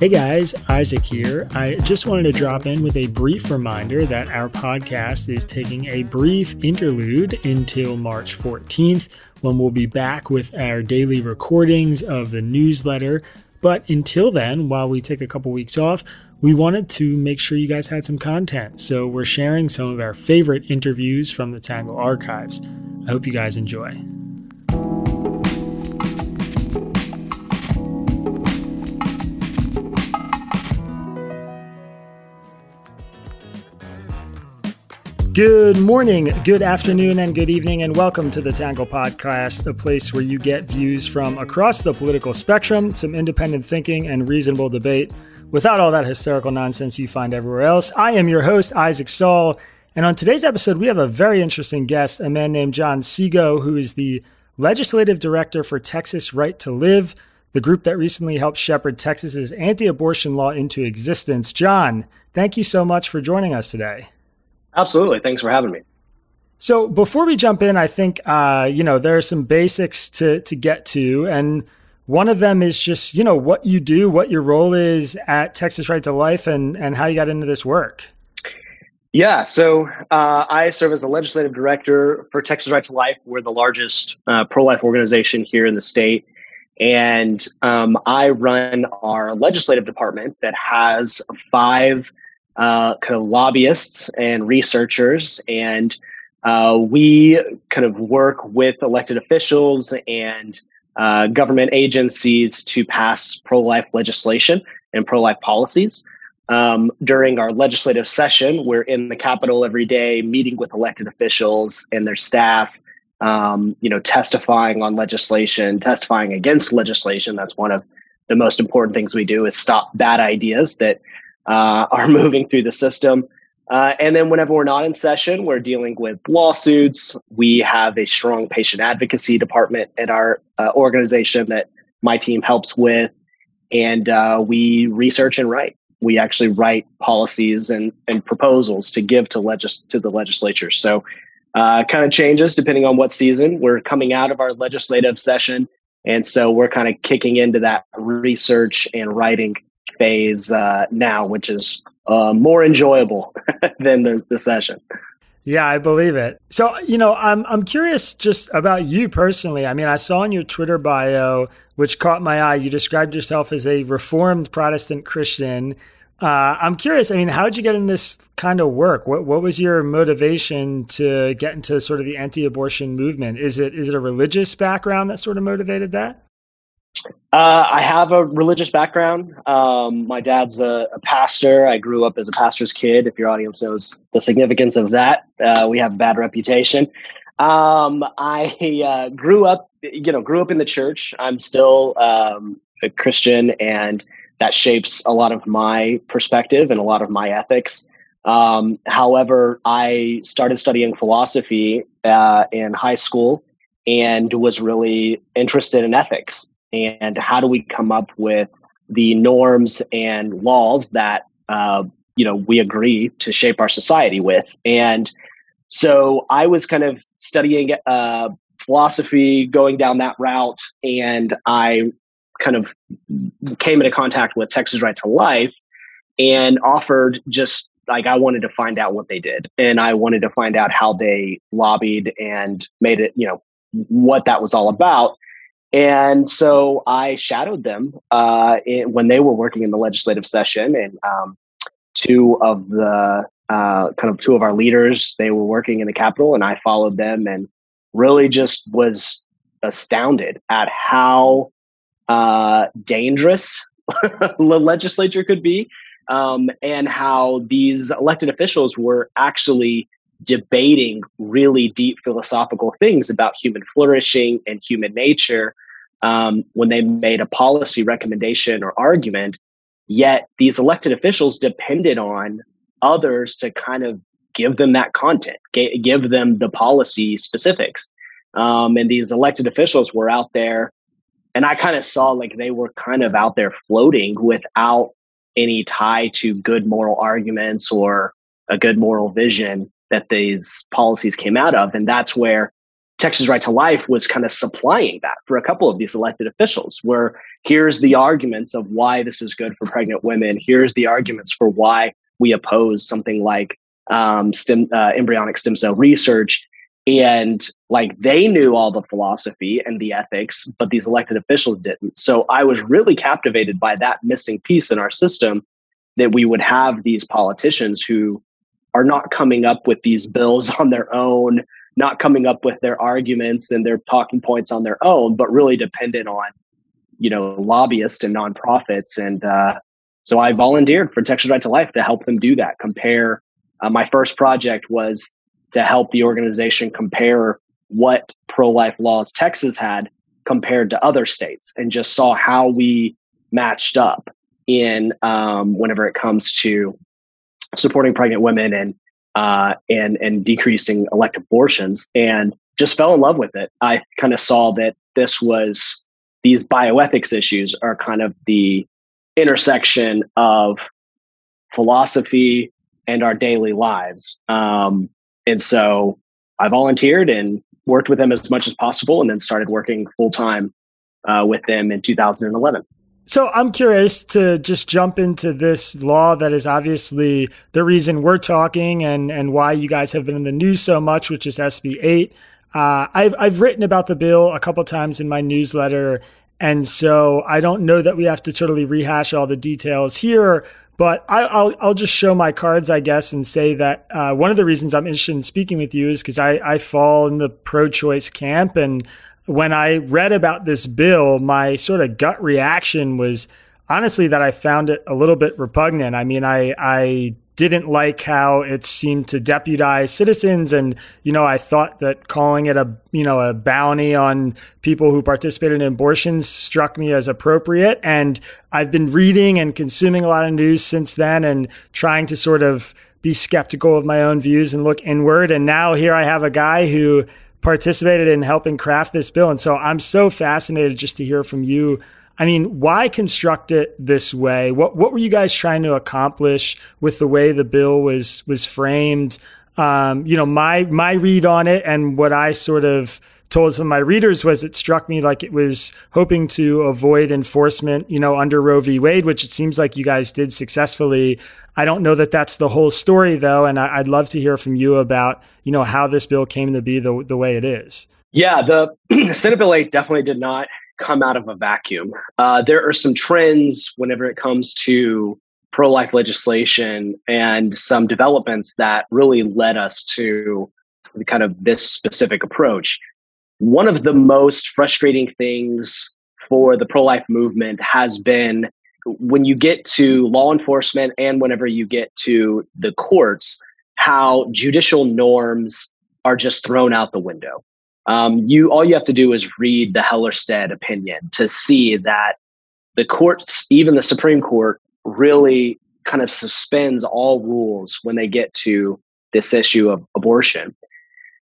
Hey guys, Isaac here. I just wanted to drop in with a brief reminder that our podcast is taking a brief interlude until March 14th when we'll be back with our daily recordings of the newsletter. But until then, while we take a couple weeks off, we wanted to make sure you guys had some content. So we're sharing some of our favorite interviews from the Tangle archives. I hope you guys enjoy. Good morning, good afternoon, and good evening, and welcome to the Tangle Podcast, a place where you get views from across the political spectrum, some independent thinking, and reasonable debate without all that hysterical nonsense you find everywhere else. I am your host, Isaac Saul, and on today's episode, we have a very interesting guest, a man named John Seago, who is the legislative director for Texas Right to Life, the group that recently helped shepherd Texas's anti abortion law into existence. John, thank you so much for joining us today. Absolutely. Thanks for having me. So before we jump in, I think uh, you know there are some basics to to get to, and one of them is just you know what you do, what your role is at Texas Right to Life, and and how you got into this work. Yeah, so uh, I serve as the legislative director for Texas Right to Life. We're the largest uh, pro life organization here in the state. And um, I run our legislative department that has five uh, kind of lobbyists and researchers, and uh, we kind of work with elected officials and uh, government agencies to pass pro life legislation and pro life policies. Um, during our legislative session, we're in the Capitol every day, meeting with elected officials and their staff. Um, you know, testifying on legislation, testifying against legislation. That's one of the most important things we do is stop bad ideas that uh, are moving through the system. Uh, and then whenever we're not in session, we're dealing with lawsuits. We have a strong patient advocacy department at our uh, organization that my team helps with. And uh, we research and write. We actually write policies and, and proposals to give to legis- to the legislature. So uh, kind of changes depending on what season. We're coming out of our legislative session. And so we're kind of kicking into that research and writing phase uh, now, which is uh, more enjoyable than the, the session. Yeah, I believe it. So, you know, I'm I'm curious just about you personally. I mean, I saw in your Twitter bio, which caught my eye, you described yourself as a reformed Protestant Christian. Uh, I'm curious. I mean, how did you get in this kind of work? What what was your motivation to get into sort of the anti-abortion movement? Is it is it a religious background that sort of motivated that? Uh, I have a religious background. Um, my dad's a, a, pastor. I grew up as a pastor's kid. If your audience knows the significance of that, uh, we have a bad reputation. Um, I uh, grew up, you know, grew up in the church. I'm still um, a Christian, and that shapes a lot of my perspective and a lot of my ethics. Um, however, I started studying philosophy uh, in high school and was really interested in ethics and how do we come up with the norms and laws that uh, you know we agree to shape our society with? And so i was kind of studying uh, philosophy going down that route and i kind of came into contact with texas right to life and offered just like i wanted to find out what they did. And i wanted to find out how they lobbied and made it you know what that was all about and so I shadowed them uh, in, when they were working in the legislative session, and um, two of the uh, kind of two of our leaders they were working in the Capitol, and I followed them, and really just was astounded at how uh, dangerous the legislature could be, um, and how these elected officials were actually debating really deep philosophical things about human flourishing and human nature um, when they made a policy recommendation or argument. Yet these elected officials depended on others to kind of give them that content, give them the policy specifics. Um, and these elected officials were out there And I kind of saw like they were kind of out there floating without any tie to good moral arguments or a good moral vision that these policies came out of. And that's where Texas Right to Life was kind of supplying that for a couple of these elected officials, where here's the arguments of why this is good for pregnant women. Here's the arguments for why we oppose something like um, stem, uh, embryonic stem cell research. And like they knew all the philosophy and the ethics, but these elected officials didn't. So I was really captivated by that missing piece in our system that we would have these politicians who are not coming up with these bills on their own, not coming up with their arguments and their talking points on their own, but really dependent on, you know, lobbyists and nonprofits. And uh, so I volunteered for Texas Right to Life to help them do that. Compare. Uh, my first project was to help the organization compare what pro-life laws Texas had compared to other states, and just saw how we matched up in um, whenever it comes to supporting pregnant women and uh, and and decreasing elective abortions, and just fell in love with it. I kind of saw that this was these bioethics issues are kind of the intersection of philosophy and our daily lives. Um, and so I volunteered and worked with them as much as possible, and then started working full time uh, with them in 2011. So I'm curious to just jump into this law that is obviously the reason we're talking and, and why you guys have been in the news so much, which is SB 8. Uh, I've, I've written about the bill a couple times in my newsletter. And so I don't know that we have to totally rehash all the details here, but I, will I'll just show my cards, I guess, and say that uh, one of the reasons I'm interested in speaking with you is because I, I fall in the pro choice camp. And when I read about this bill, my sort of gut reaction was honestly that I found it a little bit repugnant. I mean, I, I didn't like how it seemed to deputize citizens. And, you know, I thought that calling it a, you know, a bounty on people who participated in abortions struck me as appropriate. And I've been reading and consuming a lot of news since then and trying to sort of be skeptical of my own views and look inward. And now here I have a guy who participated in helping craft this bill. And so I'm so fascinated just to hear from you. I mean, why construct it this way? What what were you guys trying to accomplish with the way the bill was was framed? Um, you know, my my read on it and what I sort of told some of my readers was it struck me like it was hoping to avoid enforcement, you know, under Roe v. Wade, which it seems like you guys did successfully. I don't know that that's the whole story though. And I, would love to hear from you about, you know, how this bill came to be the, the way it is. Yeah, the Senate Bill 8 definitely did not come out of a vacuum. Uh, there are some trends whenever it comes to pro life legislation and some developments that really led us to kind of this specific approach one of the most frustrating things for the pro life movement has been when you get to law enforcement and whenever you get to the courts, how judicial norms are just thrown out the window. Um, you all you have to do is read the Hellerstedt opinion to see that the courts, even the Supreme Court, really kind of suspends all rules when they get to this issue of abortion.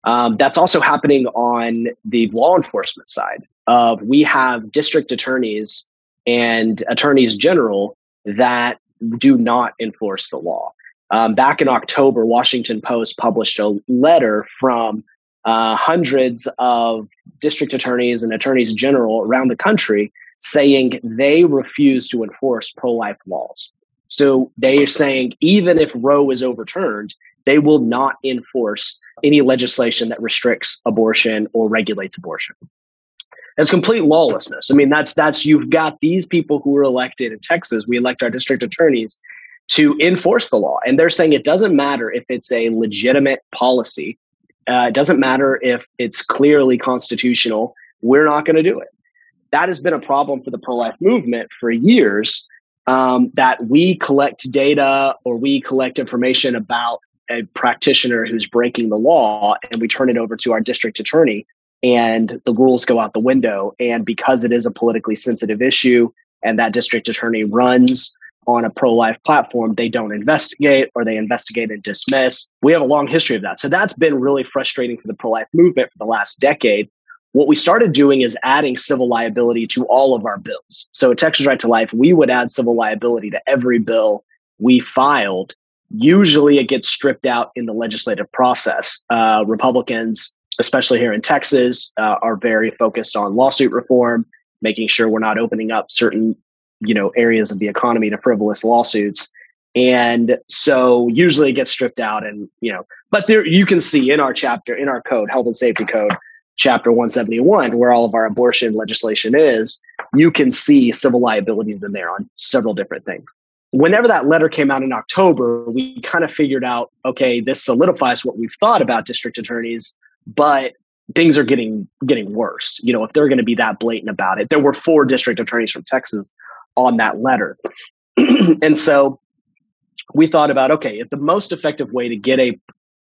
Um, that's also happening on the law enforcement side. Of we have district attorneys and attorneys general that do not enforce the law. Um, back in October, Washington Post published a letter from uh, hundreds of district attorneys and attorneys general around the country saying they refuse to enforce pro-life laws. So they are saying even if Roe is overturned, they will not enforce any legislation that restricts abortion or regulates abortion. It's complete lawlessness. I mean, that's that's you've got these people who are elected in Texas. We elect our district attorneys to enforce the law, and they're saying it doesn't matter if it's a legitimate policy. Uh, it doesn't matter if it's clearly constitutional. We're not going to do it. That has been a problem for the pro-life movement for years. Um, that we collect data or we collect information about a practitioner who's breaking the law and we turn it over to our district attorney and the rules go out the window. And because it is a politically sensitive issue and that district attorney runs on a pro life platform, they don't investigate or they investigate and dismiss. We have a long history of that. So that's been really frustrating for the pro life movement for the last decade. What we started doing is adding civil liability to all of our bills. So at Texas Right to Life, we would add civil liability to every bill we filed. Usually it gets stripped out in the legislative process. Uh, Republicans, especially here in Texas, uh, are very focused on lawsuit reform, making sure we're not opening up certain you know areas of the economy to frivolous lawsuits and so usually it gets stripped out and you know but there you can see in our chapter in our code health and safety code chapter 171 where all of our abortion legislation is you can see civil liabilities in there on several different things. Whenever that letter came out in october we kind of figured out okay this solidifies what we've thought about district attorneys but things are getting getting worse. You know if they're going to be that blatant about it. There were four district attorneys from texas on that letter. And so we thought about okay, if the most effective way to get a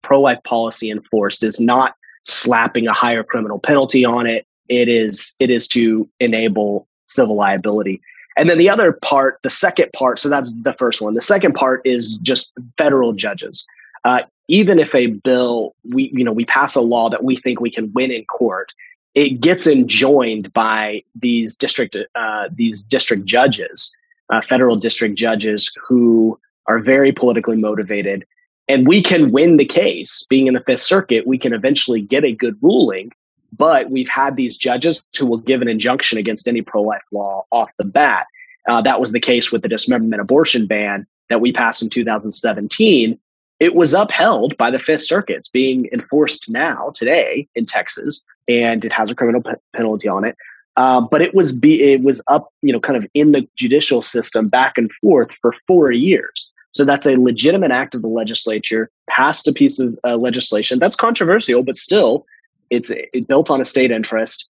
pro life policy enforced is not slapping a higher criminal penalty on it, it is it is to enable civil liability. And then the other part, the second part, so that's the first one. The second part is just federal judges. Uh, even if a bill we you know we pass a law that we think we can win in court, it gets enjoined by these district uh, these district judges, uh, federal district judges who are very politically motivated. And we can win the case. Being in the Fifth Circuit, we can eventually get a good ruling. But we've had these judges who will give an injunction against any pro life law off the bat. Uh, that was the case with the dismemberment abortion ban that we passed in 2017. It was upheld by the Fifth Circuit. It's being enforced now, today, in Texas, and it has a criminal p- penalty on it. Uh, but it was be it was up, you know, kind of in the judicial system back and forth for four years. So that's a legitimate act of the legislature, passed a piece of uh, legislation that's controversial, but still, it's it built on a state interest.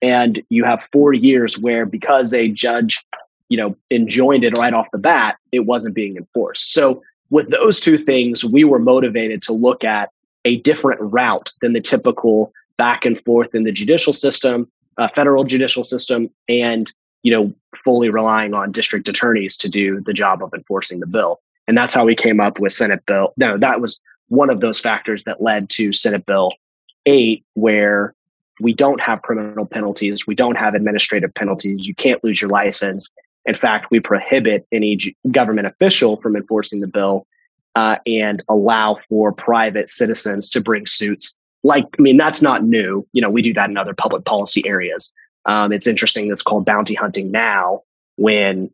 And you have four years where, because a judge, you know, enjoined it right off the bat, it wasn't being enforced. So with those two things, we were motivated to look at a different route than the typical back and forth in the judicial system uh, federal judicial system and you know fully relying on district attorneys to do the job of enforcing the bill and that's how we came up with senate bill. No that was one of those factors that led to senate bill 8 where we don't have criminal penalties we don't have administrative penalties you can't lose your license. In fact we prohibit any government official from enforcing the bill uh, and allow for private citizens to bring suits. Like i mean that's not new. You know we do that in other public policy areas. Um, it's interesting it's called bounty hunting now when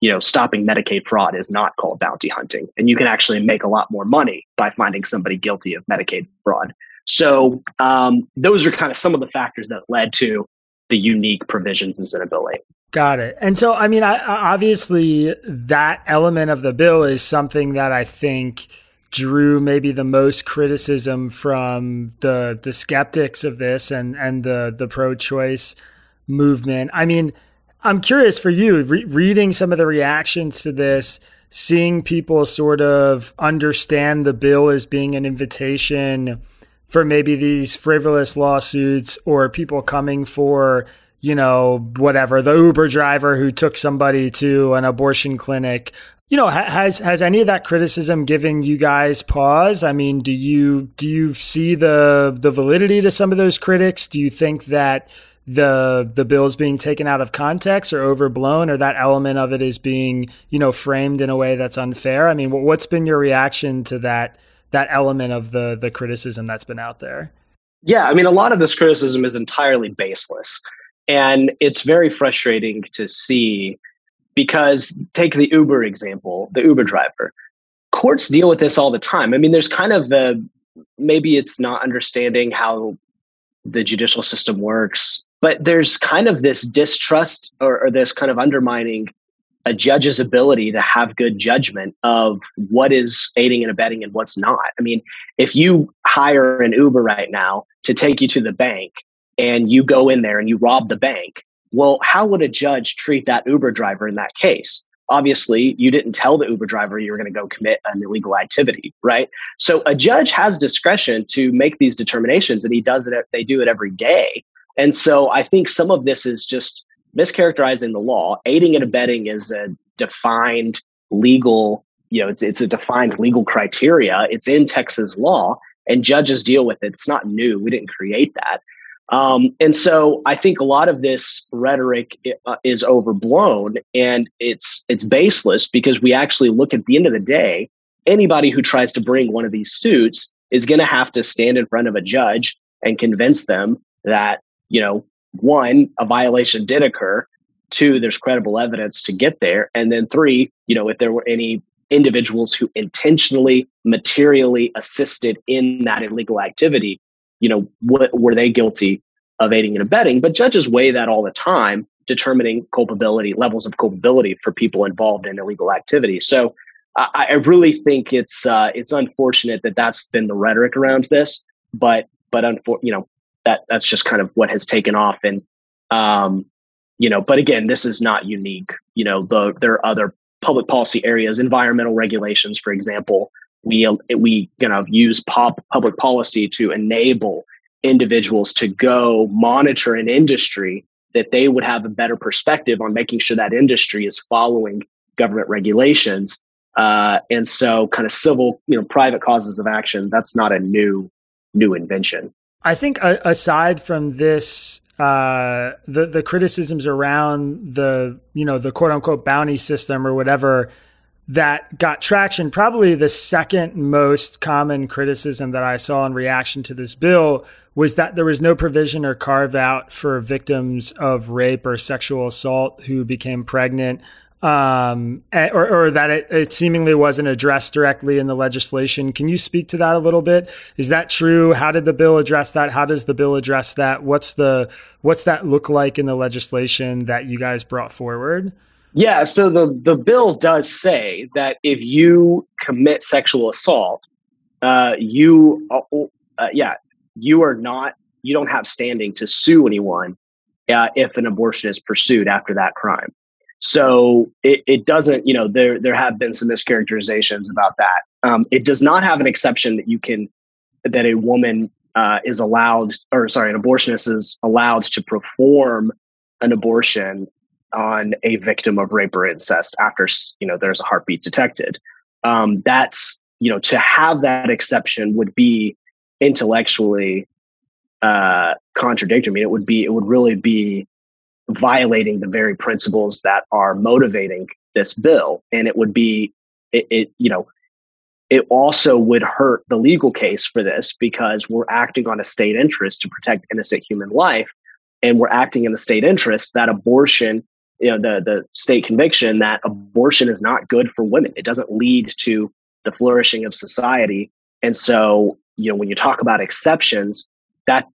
you know stopping medicaid fraud is not called bounty hunting and you can actually make a lot more money by finding somebody guilty of medicaid fraud so um, those are kind of some of the factors that led to the unique provisions in senate bill 8 Got it. And so, I mean, I, obviously, that element of the bill is something that I think drew maybe the most criticism from the the skeptics of this and and the the pro-choice movement. I mean, I'm curious for you re- reading some of the reactions to this, seeing people sort of understand the bill as being an invitation for maybe these frivolous lawsuits or people coming for you know, whatever, the Uber driver who took somebody to an abortion clinic you know, has has any of that criticism given you guys pause? I mean, do you do you see the the validity to some of those critics? Do you think that the the bill is being taken out of context or overblown, or that element of it is being you know framed in a way that's unfair? I mean, what's been your reaction to that that element of the the criticism that's been out there? Yeah, I mean, a lot of this criticism is entirely baseless, and it's very frustrating to see because take the Uber example, the Uber driver. Courts deal with this all the time. I mean, there's kind of the maybe it's not understanding how the judicial system works, but there's kind of this distrust or, or this kind of undermining a judge's ability to have good judgment of what is aiding and abetting and what's not. I mean, if you hire an Uber right now to take you to the bank and you go in there and you rob the bank, well, how would a judge treat that Uber driver in that case? Obviously, you didn't tell the Uber driver you were going to go commit an illegal activity, right? So a judge has discretion to make these determinations, and he does it. They do it every day, and so I think some of this is just mischaracterizing the law. Aiding and abetting is a defined legal, you know, it's it's a defined legal criteria. It's in Texas law, and judges deal with it. It's not new. We didn't create that. Um, and so I think a lot of this rhetoric uh, is overblown and it's it's baseless because we actually look at the end of the day, anybody who tries to bring one of these suits is going to have to stand in front of a judge and convince them that you know one a violation did occur, two there's credible evidence to get there, and then three you know if there were any individuals who intentionally materially assisted in that illegal activity you know, what were they guilty of aiding and abetting? But judges weigh that all the time, determining culpability, levels of culpability for people involved in illegal activity. So I, I really think it's uh, it's unfortunate that that's been the rhetoric around this, but but unfor- you know that that's just kind of what has taken off. And um, you know but again this is not unique. You know the there are other public policy areas environmental regulations for example. We we you know use pop public policy to enable individuals to go monitor an industry that they would have a better perspective on making sure that industry is following government regulations. Uh, and so kind of civil you know private causes of action that's not a new new invention i think aside from this uh, the the criticisms around the you know the quote unquote bounty system or whatever that got traction. Probably the second most common criticism that I saw in reaction to this bill was that there was no provision or carve out for victims of rape or sexual assault who became pregnant. Um, or, or that it, it seemingly wasn't addressed directly in the legislation. Can you speak to that a little bit? Is that true? How did the bill address that? How does the bill address that? What's the, what's that look like in the legislation that you guys brought forward? Yeah, so the the bill does say that if you commit sexual assault, uh, you uh, uh, yeah you are not you don't have standing to sue anyone uh, if an abortion is pursued after that crime. So it, it doesn't you know there there have been some mischaracterizations about that. Um, it does not have an exception that you can that a woman uh, is allowed or sorry an abortionist is allowed to perform an abortion on a victim of rape or incest after you know there's a heartbeat detected um, that's you know to have that exception would be intellectually uh, contradictory i mean it would be it would really be violating the very principles that are motivating this bill and it would be it, it you know it also would hurt the legal case for this because we're acting on a state interest to protect innocent human life and we're acting in the state interest that abortion you know the the state conviction that abortion is not good for women. It doesn't lead to the flourishing of society. And so, you know, when you talk about exceptions, that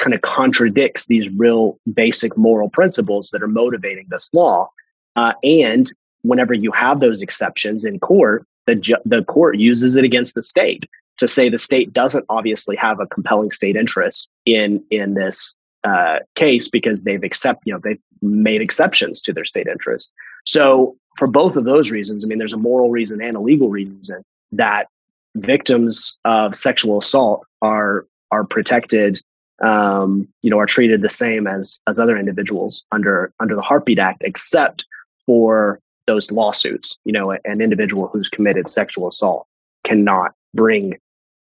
kind of contradicts these real basic moral principles that are motivating this law. Uh, and whenever you have those exceptions in court, the ju- the court uses it against the state to say the state doesn't obviously have a compelling state interest in in this uh, case because they've accept you know they've made exceptions to their state interest. So for both of those reasons, I mean, there's a moral reason and a legal reason that victims of sexual assault are are protected, um, you know, are treated the same as as other individuals under under the Heartbeat Act, except for those lawsuits. You know, an individual who's committed sexual assault cannot bring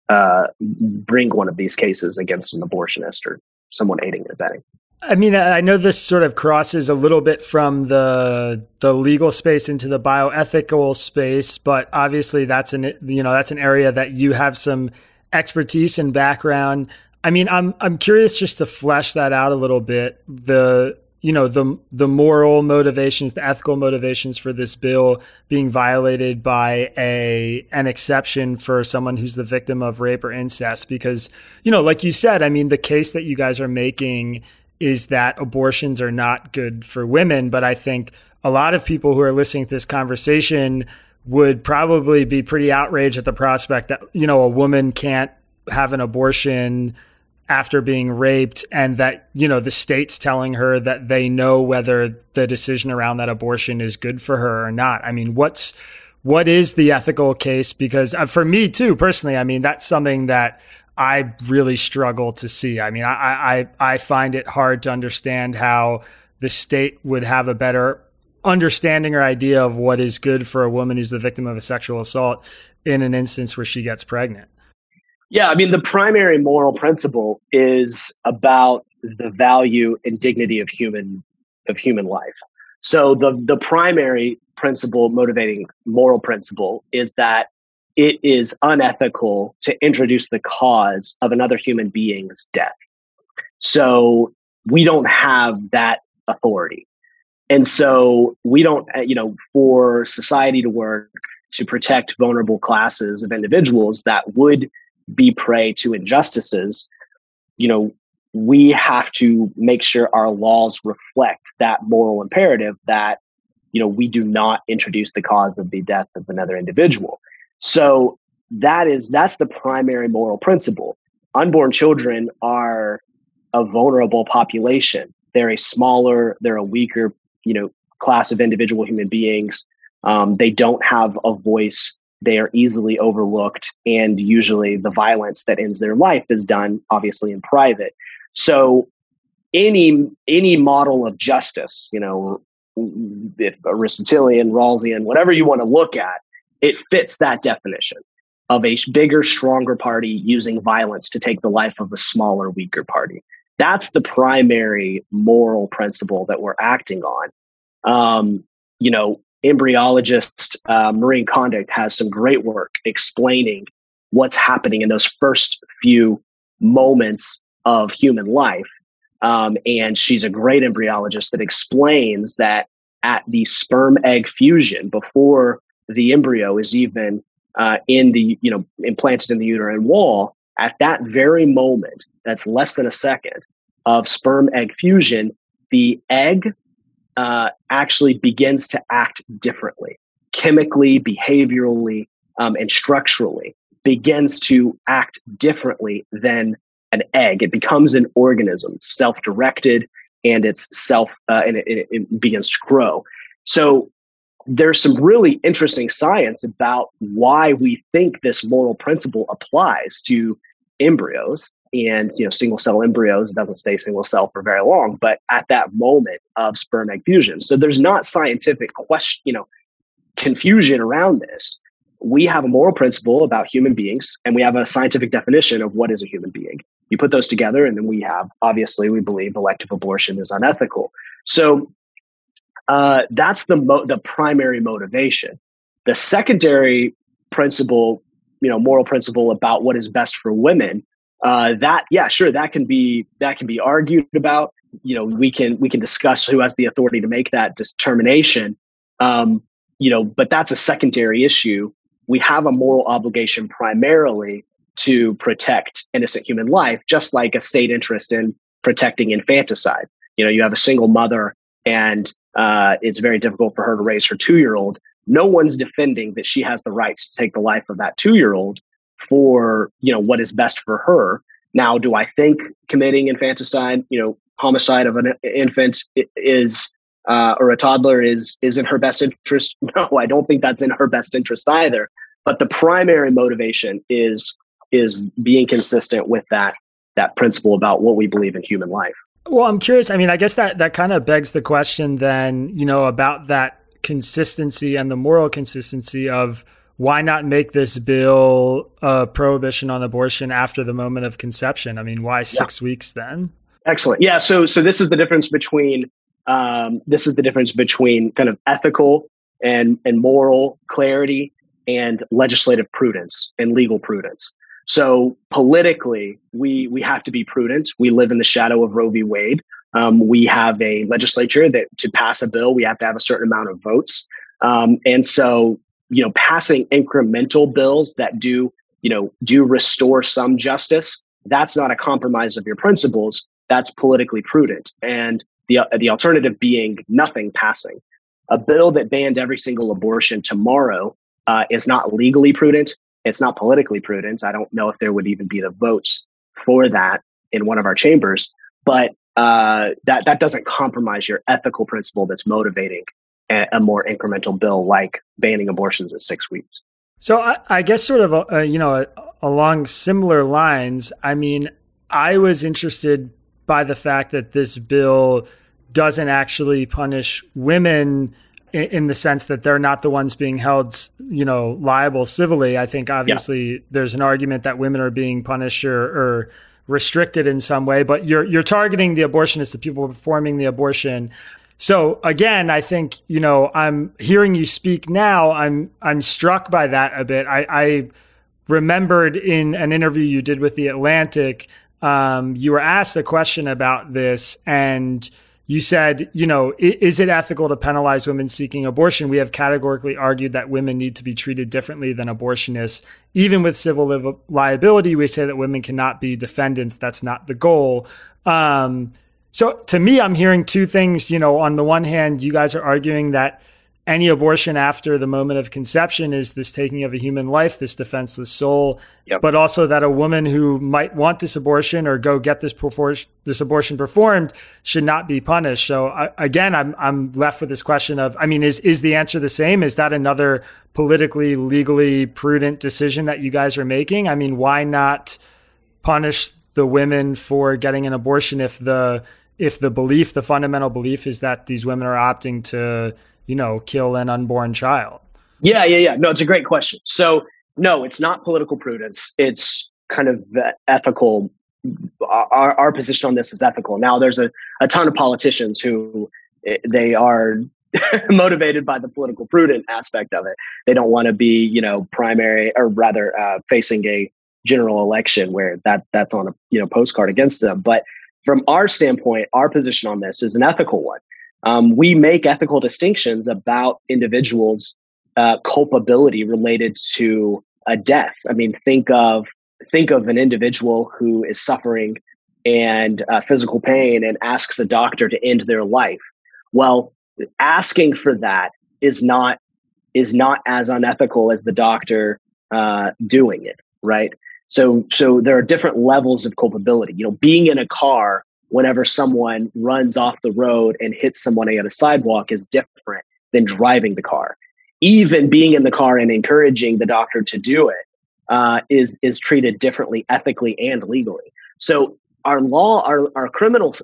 uh, bring one of these cases against an abortionist or someone aiding and abetting. I mean, I know this sort of crosses a little bit from the the legal space into the bioethical space, but obviously that's an you know that's an area that you have some expertise and background. I mean, I'm I'm curious just to flesh that out a little bit. The you know the the moral motivations, the ethical motivations for this bill being violated by a an exception for someone who's the victim of rape or incest, because you know, like you said, I mean, the case that you guys are making is that abortions are not good for women, but I think a lot of people who are listening to this conversation would probably be pretty outraged at the prospect that you know a woman can't have an abortion after being raped and that you know the state's telling her that they know whether the decision around that abortion is good for her or not. I mean what's what is the ethical case? Because uh, for me too personally i mean that's something that i really struggle to see. I mean i i i find it hard to understand how the state would have a better understanding or idea of what is good for a woman who's the victim of a sexual assault in an instance where she gets pregnant yeah, I mean, the primary moral principle is about the value and dignity of human of human life. So the the primary principle motivating moral principle is that it is unethical to introduce the cause of another human being's death. So we don't have that authority. And so we don't, uh, you know, for society to work to protect vulnerable classes of individuals that would be prey to injustices, you know, we have to make sure our laws reflect that moral imperative that, you know, we do not introduce the cause of the death of another individual. So that is that's the primary moral principle. Unborn children are a vulnerable population. They're a smaller, they're a weaker, you know, class of individual human beings. Um, they don't have a voice. They are easily overlooked, and usually the violence that ends their life is done, obviously, in private. So, any any model of justice, you know, if Aristotelian, Rawlsian, whatever you want to look at, it fits that definition of a bigger, stronger party using violence to take the life of a smaller, weaker party. That's the primary moral principle that we're acting on. Um, you know, embryologist uh, Maureen Condic has some great work explaining what's happening in those first few moments of human life. Um, and she's a great embryologist that explains that at the sperm egg fusion, before the embryo is even uh, in the, you know, implanted in the uterine wall, at that very moment, that's less than a second of sperm egg fusion, the egg uh, actually begins to act differently, chemically, behaviorally, um, and structurally, begins to act differently than an egg. It becomes an organism, self-directed, and it's self, uh, and it, it, it begins to grow. So there's some really interesting science about why we think this moral principle applies to embryos and you know single cell embryos it doesn't stay single cell for very long but at that moment of sperm egg fusion so there's not scientific question you know confusion around this. We have a moral principle about human beings and we have a scientific definition of what is a human being. You put those together and then we have obviously we believe elective abortion is unethical. So uh, that's the mo- the primary motivation. The secondary principle you know moral principle about what is best for women uh, that yeah sure that can be that can be argued about. You know we can we can discuss who has the authority to make that determination. Um, you know but that's a secondary issue. We have a moral obligation primarily to protect innocent human life just like a state interest in protecting infanticide. You know you have a single mother and uh, it's very difficult for her to raise her two year old no one's defending that she has the rights to take the life of that two year old for you know what is best for her. Now do i think committing infanticide you know homicide of an infant is uh, or a toddler is is in her best interest? No i don't think that's in her best interest either. But the primary motivation is is being consistent with that that principle about what we believe in human life. Well i'm curious i mean i guess that that kind of begs the question then you know about that consistency and the moral consistency of why not make this bill a prohibition on abortion after the moment of conception? I mean, why six yeah. weeks then? Excellent. Yeah. So, so this is the difference between um, this is the difference between kind of ethical and and moral clarity and legislative prudence and legal prudence. So politically, we we have to be prudent. We live in the shadow of Roe v. Wade. Um, we have a legislature that to pass a bill, we have to have a certain amount of votes. Um, and so, you know, passing incremental bills that do, you know, do restore some justice, that's not a compromise of your principles. That's politically prudent. And the, the alternative being nothing passing. A bill that banned every single abortion tomorrow uh, is not legally prudent. It's not politically prudent. I don't know if there would even be the votes for that in one of our chambers. But uh, that that doesn't compromise your ethical principle that's motivating a, more incremental bill like banning abortions at six weeks. So I, I guess sort of uh, you know along similar lines. I mean, I was interested by the fact that this bill doesn't actually punish women in, in the sense that they're not the ones being held, you know, liable civilly. I think obviously yeah. there's an argument that women are being punished or, or restricted in some way, but you're you're targeting the abortionists, the people performing the abortion. So again, I think you know I'm hearing you speak now. I'm I'm struck by that a bit. I, I remembered in an interview you did with the Atlantic, um, you were asked a question about this, and you said, you know, is it ethical to penalize women seeking abortion? We have categorically argued that women need to be treated differently than abortionists. Even with civil li- liability, we say that women cannot be defendants. That's not the goal. Um, so to me, I'm hearing two things. You know, on the one hand, you guys are arguing that any abortion after the moment of conception is this taking of a human life, this defenseless soul, yep. but also that a woman who might want this abortion or go get this this abortion performed should not be punished. So I, again, I'm I'm left with this question of, I mean, is is the answer the same? Is that another politically, legally prudent decision that you guys are making? I mean, why not punish the women for getting an abortion if the if the belief, the fundamental belief, is that these women are opting to you know, kill an unborn child? Yeah, yeah, yeah. No, it's a great question. So, no, it's not political prudence. It's kind of ethical. Our, our position on this is ethical. Now, there's a, a ton of politicians who eh, they are motivated by the political prudent aspect of it. They don't want to be, you know, primary or rather uh, facing a general election where that that's on a you know postcard against them. But from our standpoint, our position on this is an ethical one um, we make ethical distinctions about individuals' uh, culpability related to a death. I mean, think of think of an individual who is suffering and uh, physical pain and asks a doctor to end their life. Well, asking for that is not is not as unethical as the doctor uh, doing it, right? So, so there are different levels of culpability. You know, being in a car whenever someone runs off the road and hits someone on a sidewalk is different than driving the car. Even being in the car and encouraging the doctor to do it uh, is is treated differently ethically and legally. So our law, our our criminal,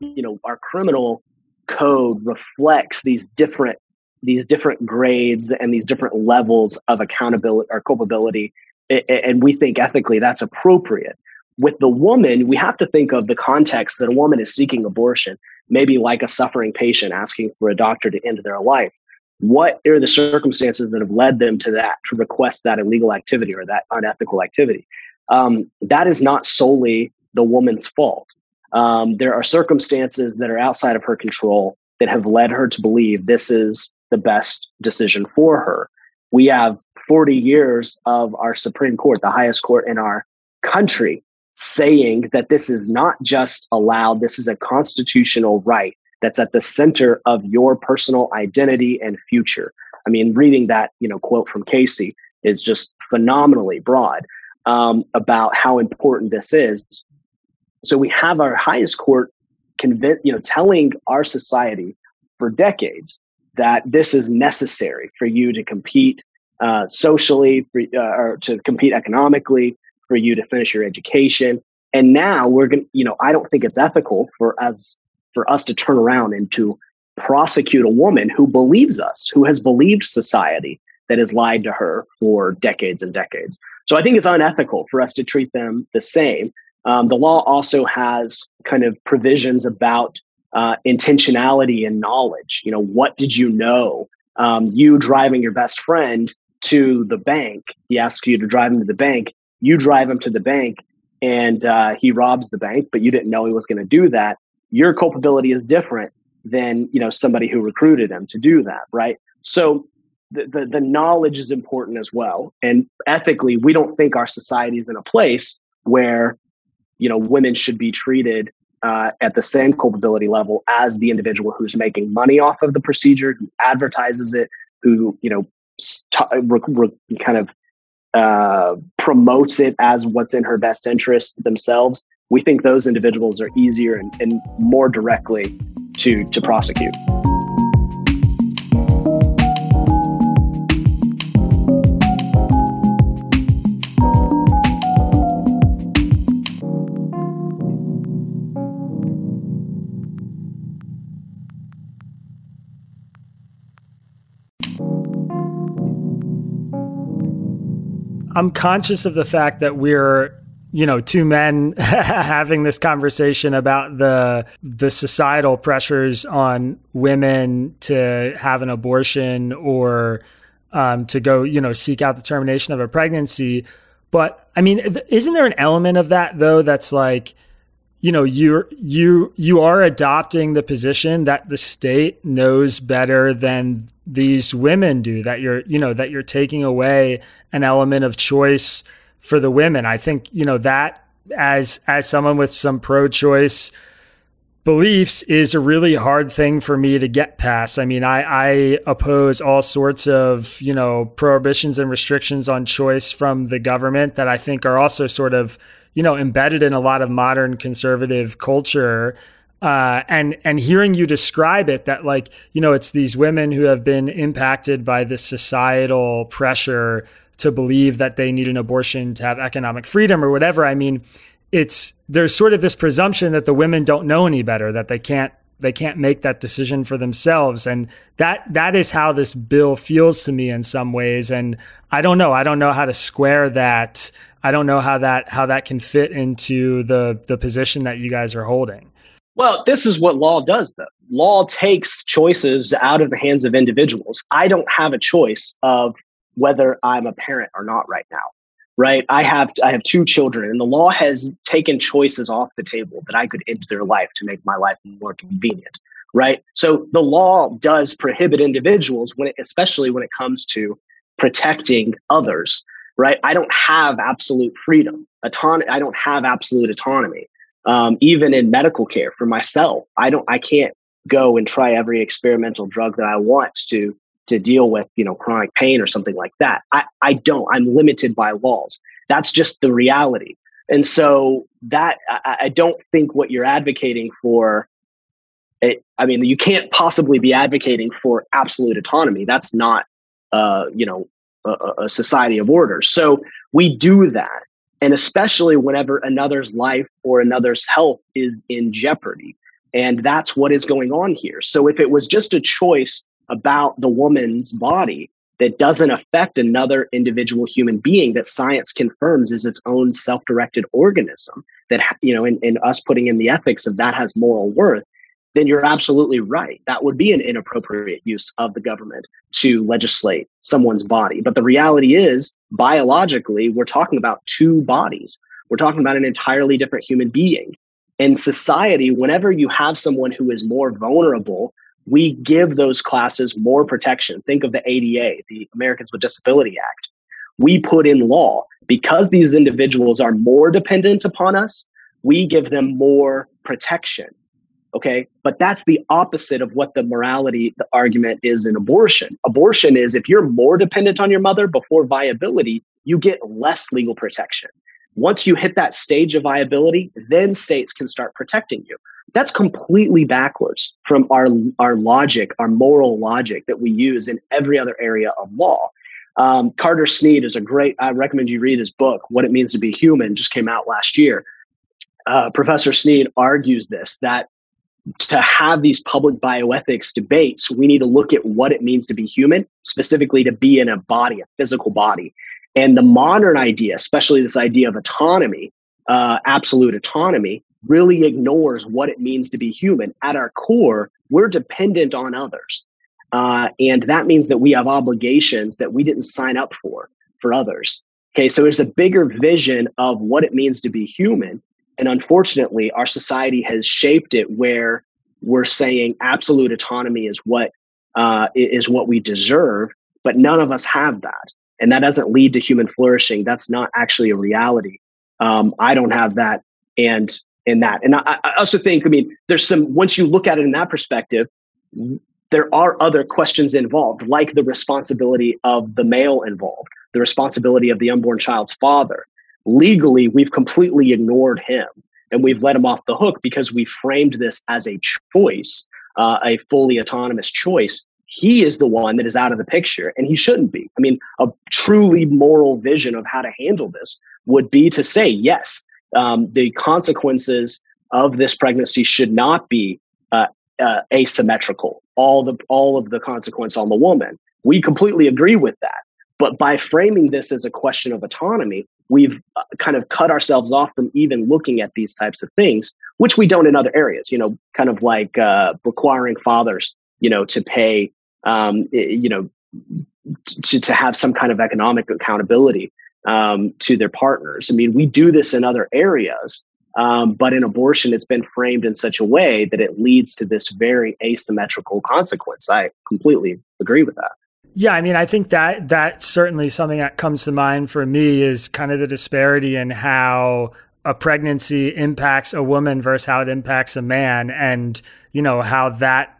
you know, our criminal code reflects these different these different grades and these different levels of accountability or culpability, and we think ethically that's appropriate with the woman, we have to think of the context that a woman is seeking abortion, maybe like a suffering patient asking for a doctor to end their life. What are the circumstances that have led them to that, to request that illegal activity or that unethical activity? Um, that is not solely the woman's fault. Um, there are circumstances that are outside of her control that have led her to believe this is the best decision for her. We have 40 years of our Supreme Court, the highest court in our country, saying that this is not just allowed, this is a constitutional right that's at the center of your personal identity and future. I mean, reading that, you know, quote from Casey is just phenomenally broad um, about how important this is. So we have our highest court convince, you know, telling our society for decades that this is necessary for you to compete uh, socially, for, uh, or to compete economically, for you to finish your education. And now we're going to, you know, I don't think it's ethical for us, for us to turn around and to prosecute a woman who believes us, who has believed society that has lied to her for decades and decades. So I think it's unethical for us to treat them the same. Um, the law also has kind of provisions about uh, intentionality and knowledge. You know, what did you know? Um, you driving your best friend to the bank, he asks you to drive him to the bank you drive him to the bank and uh, he robs the bank, but you didn't know he was going to do that. Your culpability is different than you know somebody who recruited him to do that, right? So the, the, the knowledge is important as well. And ethically, we don't think our society is in a place where you know women should be treated uh, at the same culpability level as the individual who's making money off of the procedure, who advertises it, who you know kind of uh, promotes it as what's in her best interest themselves, we think those individuals are easier and, and more directly to, to prosecute. I'm conscious of the fact that we're you know two men having this conversation about the the societal pressures on women to have an abortion or um, to go you know seek out the termination of a pregnancy. But i mean isn't there an element of that though that's like you know you're you you are adopting the position that the state knows better than these women do that you're you know that you're taking away an element of choice for the women. I think, you know, that as as someone with some pro-choice beliefs is a really hard thing for me to get past. I mean, I, I oppose all sorts of, you know, prohibitions and restrictions on choice from the government that I think are also sort of, you know, embedded in a lot of modern conservative culture. Uh, and and hearing you describe it, that like you know, it's these women who have been impacted by this societal pressure to believe that they need an abortion to have economic freedom or whatever. I mean, it's there's sort of this presumption that the women don't know any better, that they can't they can't make that decision for themselves and that that is how this bill feels to me in some ways and I don't know I don't know how to square that I don't know how that how that can fit into the the position that you guys are holding well, this is what law does, though. Law takes choices out of the hands of individuals. I don't have a choice of whether I'm a parent or not right now. Right. I have I have two children and the law has taken choices off the table that I could enter their life to make my life more convenient. Right. So the law does prohibit individuals when it, especially when it comes to protecting others. Right. I don't have absolute freedom. Auton- I don't have absolute autonomy. Um, even in medical care for myself, I don't I can't go and try every experimental drug that I want to to deal with, you know, chronic pain or something like that. I, I don't. I'm limited by laws. That's just the reality. And so that I, I don't think what you're advocating for it, I mean, you can't possibly be advocating for absolute autonomy. That's not, uh, you know, a, a society of order. So we do that. And especially whenever another's life or another's health is in jeopardy. And that's what is going on here. So if it was just a choice about the woman's body that doesn't affect another individual human being that science confirms is its own self-directed organism that you know in, in us putting in the ethics of that has moral worth then you're absolutely right that would be an inappropriate use of the government to legislate someone's body but the reality is biologically we're talking about two bodies we're talking about an entirely different human being in society whenever you have someone who is more vulnerable we give those classes more protection. Think of the ADA, the Americans with Disability Act. We put in law because these individuals are more dependent upon us, we give them more protection. Okay. But that's the opposite of what the morality the argument is in abortion. Abortion is if you're more dependent on your mother before viability, you get less legal protection. Once you hit that stage of viability, then states can start protecting you. That's completely backwards from our, our logic, our moral logic that we use in every other area of law. Um, Carter Snead is a great, I recommend you read his book, What It Means to Be Human, just came out last year. Uh, Professor Snead argues this that to have these public bioethics debates, we need to look at what it means to be human, specifically to be in a body, a physical body. And the modern idea, especially this idea of autonomy, uh, absolute autonomy, really ignores what it means to be human. At our core, we're dependent on others. Uh, and that means that we have obligations that we didn't sign up for for others. Okay, so there's a bigger vision of what it means to be human. And unfortunately, our society has shaped it where we're saying absolute autonomy is what uh, is what we deserve, but none of us have that, and that doesn't lead to human flourishing. That's not actually a reality. Um, I don't have that, and in that. And I, I also think, I mean, there's some, once you look at it in that perspective, there are other questions involved, like the responsibility of the male involved, the responsibility of the unborn child's father. Legally, we've completely ignored him and we've let him off the hook because we framed this as a choice, uh, a fully autonomous choice. He is the one that is out of the picture and he shouldn't be. I mean, a truly moral vision of how to handle this would be to say, yes, um, the consequences of this pregnancy should not be uh, uh, asymmetrical. All the all of the consequence on the woman. We completely agree with that. But by framing this as a question of autonomy, we've uh, kind of cut ourselves off from even looking at these types of things, which we don't in other areas. You know, kind of like uh, requiring fathers, you know, to pay, um, you know, to to have some kind of economic accountability um, to their partners. I mean, we do this in other areas, um, but in abortion, it's been framed in such a way that it leads to this very asymmetrical consequence. I completely agree with that. Yeah, I mean, I think that that's certainly something that comes to mind for me is kind of the disparity in how a pregnancy impacts a woman versus how it impacts a man, and you know how that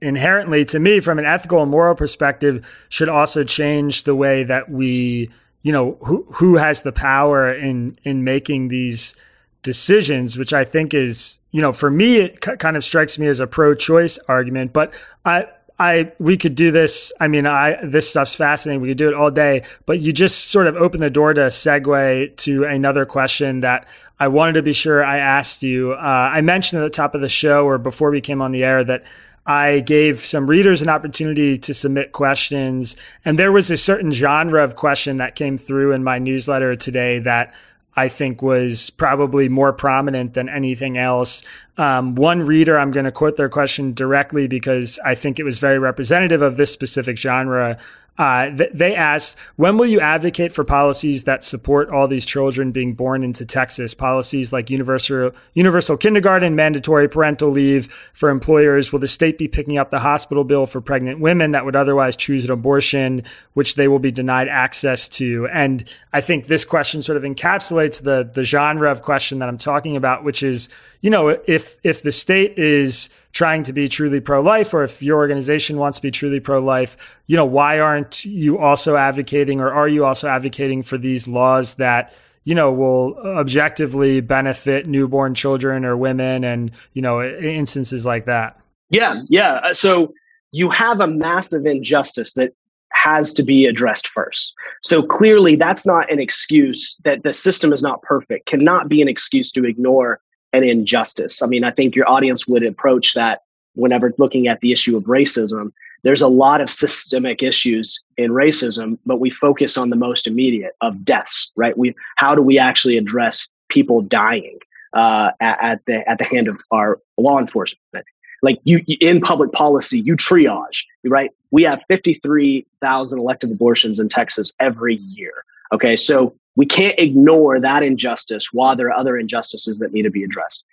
inherently, to me, from an ethical and moral perspective, should also change the way that we, you know, who who has the power in in making these decisions, which I think is, you know, for me, it kind of strikes me as a pro-choice argument. But I, I, we could do this. I mean, I this stuff's fascinating. We could do it all day. But you just sort of open the door to segue to another question that I wanted to be sure I asked you. Uh, I mentioned at the top of the show or before we came on the air that I gave some readers an opportunity to submit questions, and there was a certain genre of question that came through in my newsletter today that I think was probably more prominent than anything else. Um, one reader, I'm going to quote their question directly because I think it was very representative of this specific genre. Uh, th- they asked, when will you advocate for policies that support all these children being born into Texas? Policies like universal, universal kindergarten, mandatory parental leave for employers. Will the state be picking up the hospital bill for pregnant women that would otherwise choose an abortion, which they will be denied access to? And I think this question sort of encapsulates the, the genre of question that I'm talking about, which is, you know, if, if the state is, trying to be truly pro-life or if your organization wants to be truly pro-life, you know, why aren't you also advocating or are you also advocating for these laws that you know, will objectively benefit newborn children or women and, you know, instances like that. Yeah. Yeah. Uh, so you have a massive injustice that has to be addressed first. So clearly that's not an excuse that the system is not perfect, cannot be an excuse to ignore an injustice. I mean, I think your audience would approach that whenever looking at the issue of racism. There's a lot of systemic issues in racism, but we focus on the most immediate of deaths, right? We how do we actually address people dying uh, at, at the at the hand of our law enforcement? Like you in public policy, you triage, right? We have 53,000 elective abortions in Texas every year. Okay, so we can't ignore that injustice while there are other injustices that need to be addressed.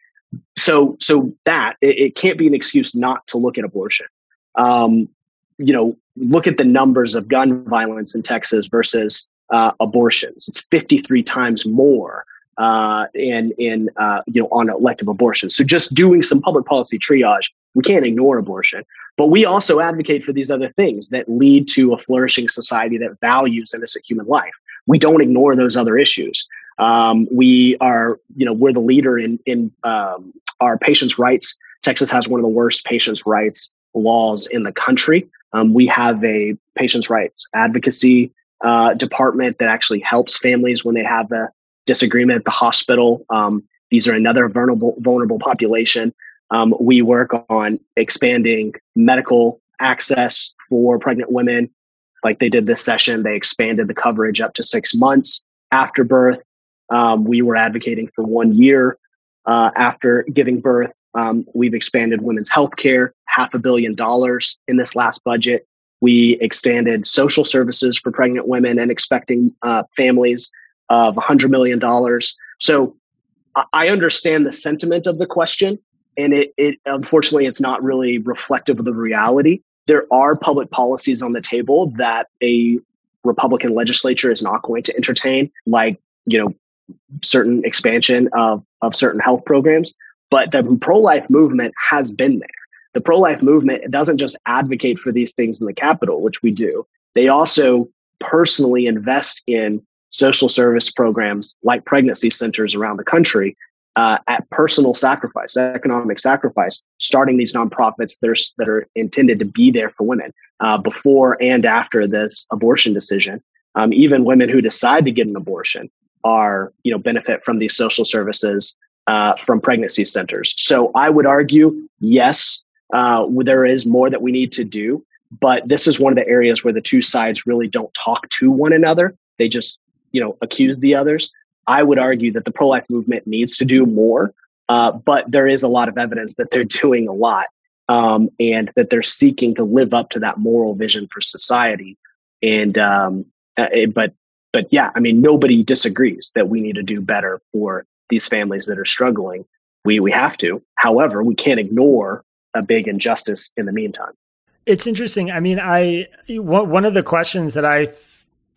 So, so that it, it can't be an excuse not to look at abortion. Um, you know, look at the numbers of gun violence in Texas versus uh, abortions. It's 53 times more uh, in in uh, you know on elective abortions. So just doing some public policy triage, we can't ignore abortion, but we also advocate for these other things that lead to a flourishing society that values innocent human life we don't ignore those other issues. Um, we are, you know, we're the leader in in um, our patients' rights. Texas has one of the worst patients' rights laws in the country. Um, we have a patients' rights advocacy uh, department that actually helps families when they have a disagreement at the hospital. Um, these are another vulnerable vulnerable population. Um, we work on expanding medical access for pregnant women like they did this session. They expanded the coverage up to six months after birth. Um, we were advocating for one year uh, after giving birth. Um, we've expanded women's health care, half a billion dollars in this last budget. We expanded social services for pregnant women and expecting uh, families of $100 million. So I understand the sentiment of the question, and it, it unfortunately it's not really reflective of the reality there are public policies on the table that a Republican legislature is not going to entertain, like, you know, certain expansion of, of certain health programs. But the pro life movement has been there. The pro life movement doesn't just advocate for these things in the Capitol, which we do, they also personally invest in social service programs like pregnancy centers around the country uh, at personal sacrifice, economic sacrifice, starting these nonprofits that are, that are intended to be there for women uh, before and after this abortion decision. Um, even women who decide to get an abortion are, you know, benefit from these social services uh, from pregnancy centers. So I would argue, yes, uh, there is more that we need to do, but this is one of the areas where the two sides really don't talk to one another. They just you know, accuse the others. I would argue that the pro life movement needs to do more, uh, but there is a lot of evidence that they're doing a lot um, and that they're seeking to live up to that moral vision for society. And um, uh, but but yeah, I mean, nobody disagrees that we need to do better for these families that are struggling. We we have to. However, we can't ignore a big injustice in the meantime. It's interesting. I mean, I one of the questions that I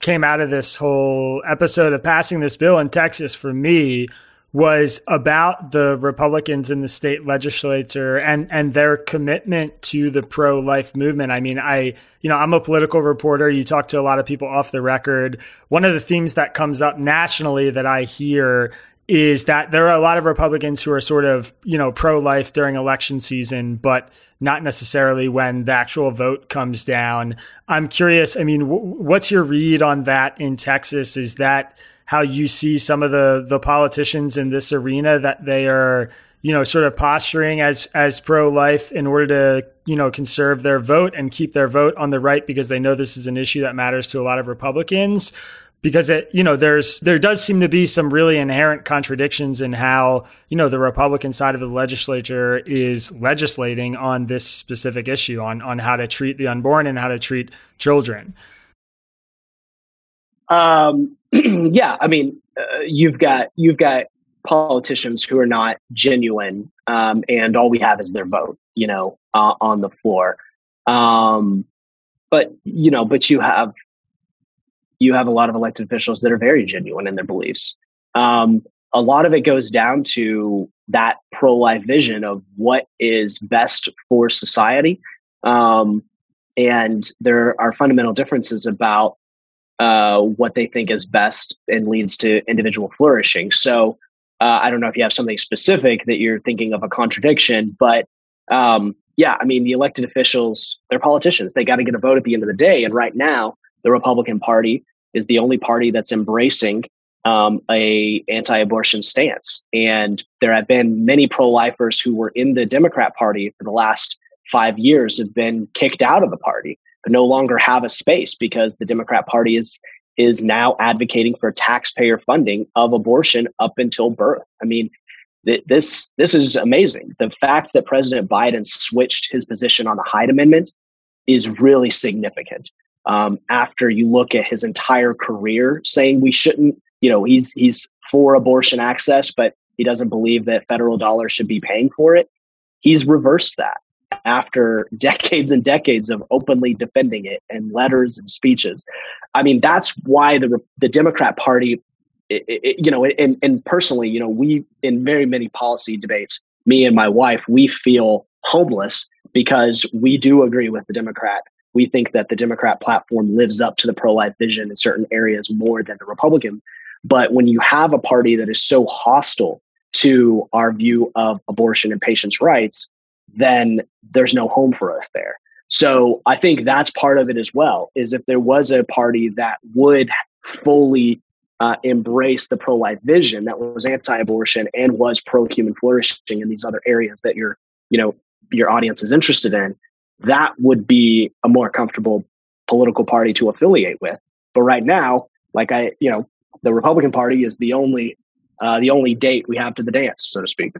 came out of this whole episode of passing this bill in Texas for me was about the Republicans in the state legislature and and their commitment to the pro life movement. I mean, I you know, I'm a political reporter. You talk to a lot of people off the record. One of the themes that comes up nationally that I hear is that there are a lot of Republicans who are sort of, you know, pro life during election season, but not necessarily when the actual vote comes down. I'm curious. I mean, w- what's your read on that in Texas? Is that how you see some of the the politicians in this arena that they are you know sort of posturing as as pro life in order to you know conserve their vote and keep their vote on the right because they know this is an issue that matters to a lot of Republicans because it you know there's there does seem to be some really inherent contradictions in how you know the Republican side of the legislature is legislating on this specific issue on on how to treat the unborn and how to treat children. Um, yeah, I mean, uh, you've got you've got politicians who are not genuine, um, and all we have is their vote, you know, uh, on the floor. Um, but you know, but you have you have a lot of elected officials that are very genuine in their beliefs. Um, a lot of it goes down to that pro-life vision of what is best for society, um, and there are fundamental differences about uh, what they think is best and leads to individual flourishing. So uh, I don't know if you have something specific that you're thinking of a contradiction, but um, yeah, I mean the elected officials, they're politicians. They got to get a vote at the end of the day. And right now, the Republican Party is the only party that's embracing um, a anti-abortion stance. And there have been many pro-lifers who were in the Democrat Party for the last five years have been kicked out of the party no longer have a space because the Democrat Party is is now advocating for taxpayer funding of abortion up until birth. I mean, th- this this is amazing. The fact that President Biden switched his position on the Hyde Amendment is really significant. Um, after you look at his entire career saying we shouldn't, you know, he's he's for abortion access, but he doesn't believe that federal dollars should be paying for it. He's reversed that after decades and decades of openly defending it and letters and speeches. I mean, that's why the the Democrat Party, it, it, you know, and and personally, you know, we in very many policy debates, me and my wife, we feel homeless because we do agree with the Democrat. We think that the Democrat platform lives up to the pro life vision in certain areas more than the Republican. But when you have a party that is so hostile to our view of abortion and patients' rights, then there's no home for us there. So I think that's part of it as well. Is if there was a party that would fully uh, embrace the pro-life vision that was anti-abortion and was pro-human flourishing in these other areas that your you know your audience is interested in, that would be a more comfortable political party to affiliate with. But right now, like I, you know, the Republican Party is the only uh, the only date we have to the dance, so to speak.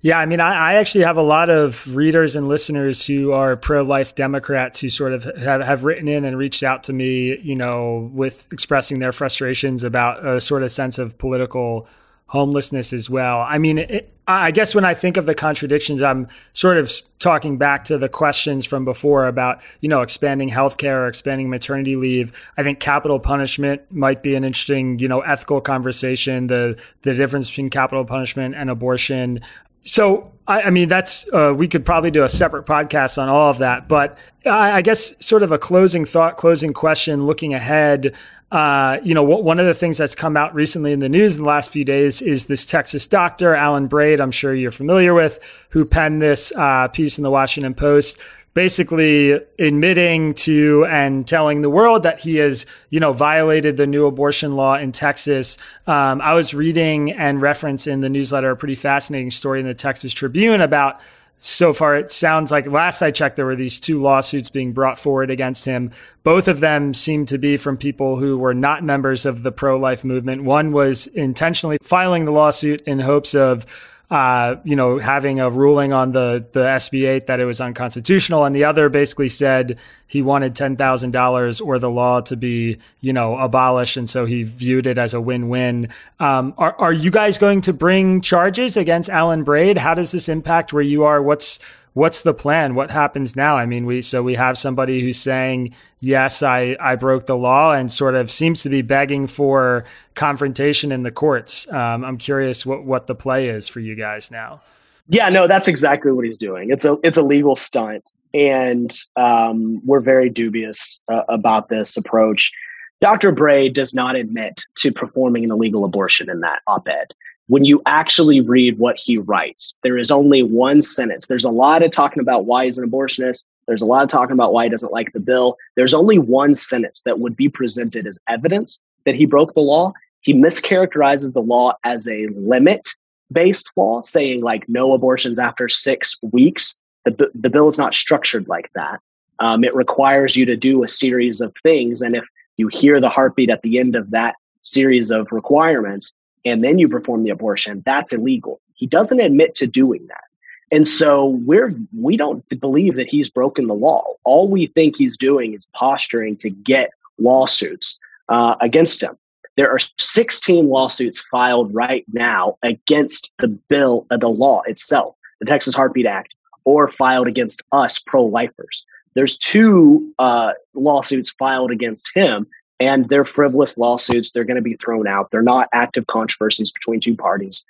Yeah, I mean, I, I, actually have a lot of readers and listeners who are pro-life Democrats who sort of have, have written in and reached out to me, you know, with expressing their frustrations about a sort of sense of political homelessness as well. I mean, it, I guess when I think of the contradictions, I'm sort of talking back to the questions from before about, you know, expanding healthcare or expanding maternity leave. I think capital punishment might be an interesting, you know, ethical conversation. The the difference between capital punishment and abortion. So, I, I mean, that's, uh, we could probably do a separate podcast on all of that. But I, I guess, sort of a closing thought, closing question, looking ahead. Uh, you know, one of the things that's come out recently in the news in the last few days is this Texas doctor, Alan Braid, I'm sure you're familiar with, who penned this uh, piece in the Washington Post basically admitting to and telling the world that he has, you know, violated the new abortion law in Texas. Um, I was reading and reference in the newsletter a pretty fascinating story in the Texas Tribune about so far it sounds like last I checked, there were these two lawsuits being brought forward against him. Both of them seem to be from people who were not members of the pro life movement. One was intentionally filing the lawsuit in hopes of uh, you know, having a ruling on the, the SB 8 that it was unconstitutional. And the other basically said he wanted $10,000 or the law to be, you know, abolished. And so he viewed it as a win win. Um, are, are you guys going to bring charges against Alan Braid? How does this impact where you are? What's, what's the plan? What happens now? I mean, we so we have somebody who's saying, "Yes, I I broke the law," and sort of seems to be begging for confrontation in the courts. Um, I'm curious what what the play is for you guys now. Yeah, no, that's exactly what he's doing. It's a it's a legal stunt, and um, we're very dubious uh, about this approach. Dr. Braid does not admit to performing an illegal abortion in that op-ed when you actually read what he writes, there is only one sentence. There's a lot of talking about why he's an abortionist. There's a lot of talking about why he doesn't like the bill. There's only one sentence that would be presented as evidence that he broke the law. He mischaracterizes the law as a limit based law, saying like no abortions after six weeks. The, the bill is not structured like that. Um, it requires you to do a series of things. And if you hear the heartbeat at the end of that series of requirements, and then you perform the abortion, that's illegal. He doesn't admit to doing that. And so we're we don't believe that he's broken the law. All we think he's doing is posturing to get lawsuits uh, against him. There are 16 lawsuits filed right now against the bill, uh, the law itself, the Texas Heartbeat Act, or filed against us pro-lifers. There's two uh, lawsuits filed against him and they're frivolous lawsuits. They're going to be thrown out. They're not active controversies between two parties.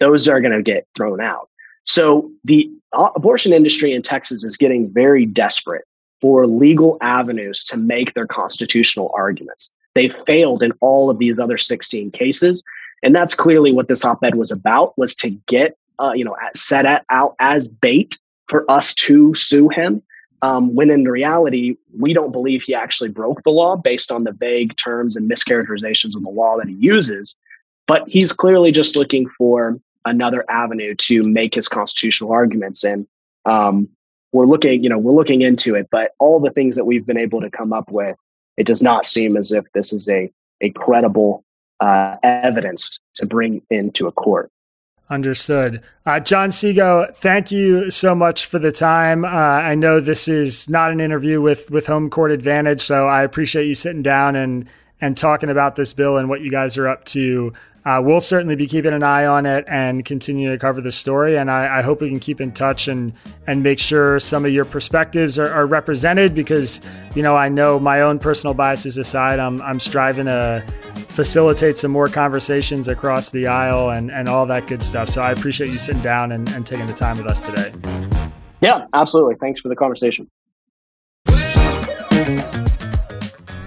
Those are going to get thrown out. So the abortion industry in Texas is getting very desperate for legal avenues to make their constitutional arguments. They failed in all of these other 16 cases. And that's clearly what this op-ed was about, was to get, uh, you know, set out as bait for us to sue him um, when in reality, we don't believe he actually broke the law based on the vague terms and mischaracterizations of the law that he uses. But he's clearly just looking for another avenue to make his constitutional arguments. And um, we're looking, you know, we're looking into it. But all the things that we've been able to come up with, it does not seem as if this is a a credible uh, evidence to bring into a court. Understood. Uh, John Seago, thank you so much for the time. Uh, I know this is not an interview with, with home court advantage, so I appreciate you sitting down and, and talking about this bill and what you guys are up to. Uh, we'll certainly be keeping an eye on it and continue to cover the story. And I, I, hope we can keep in touch and and make sure some of your perspectives are, are, represented because you know I know my own personal biases aside, I'm I'm striving to facilitate some more conversations across the aisle and and all that good stuff. So I appreciate you sitting down and, and taking the time with us today. Yeah, absolutely. Thanks for the conversation.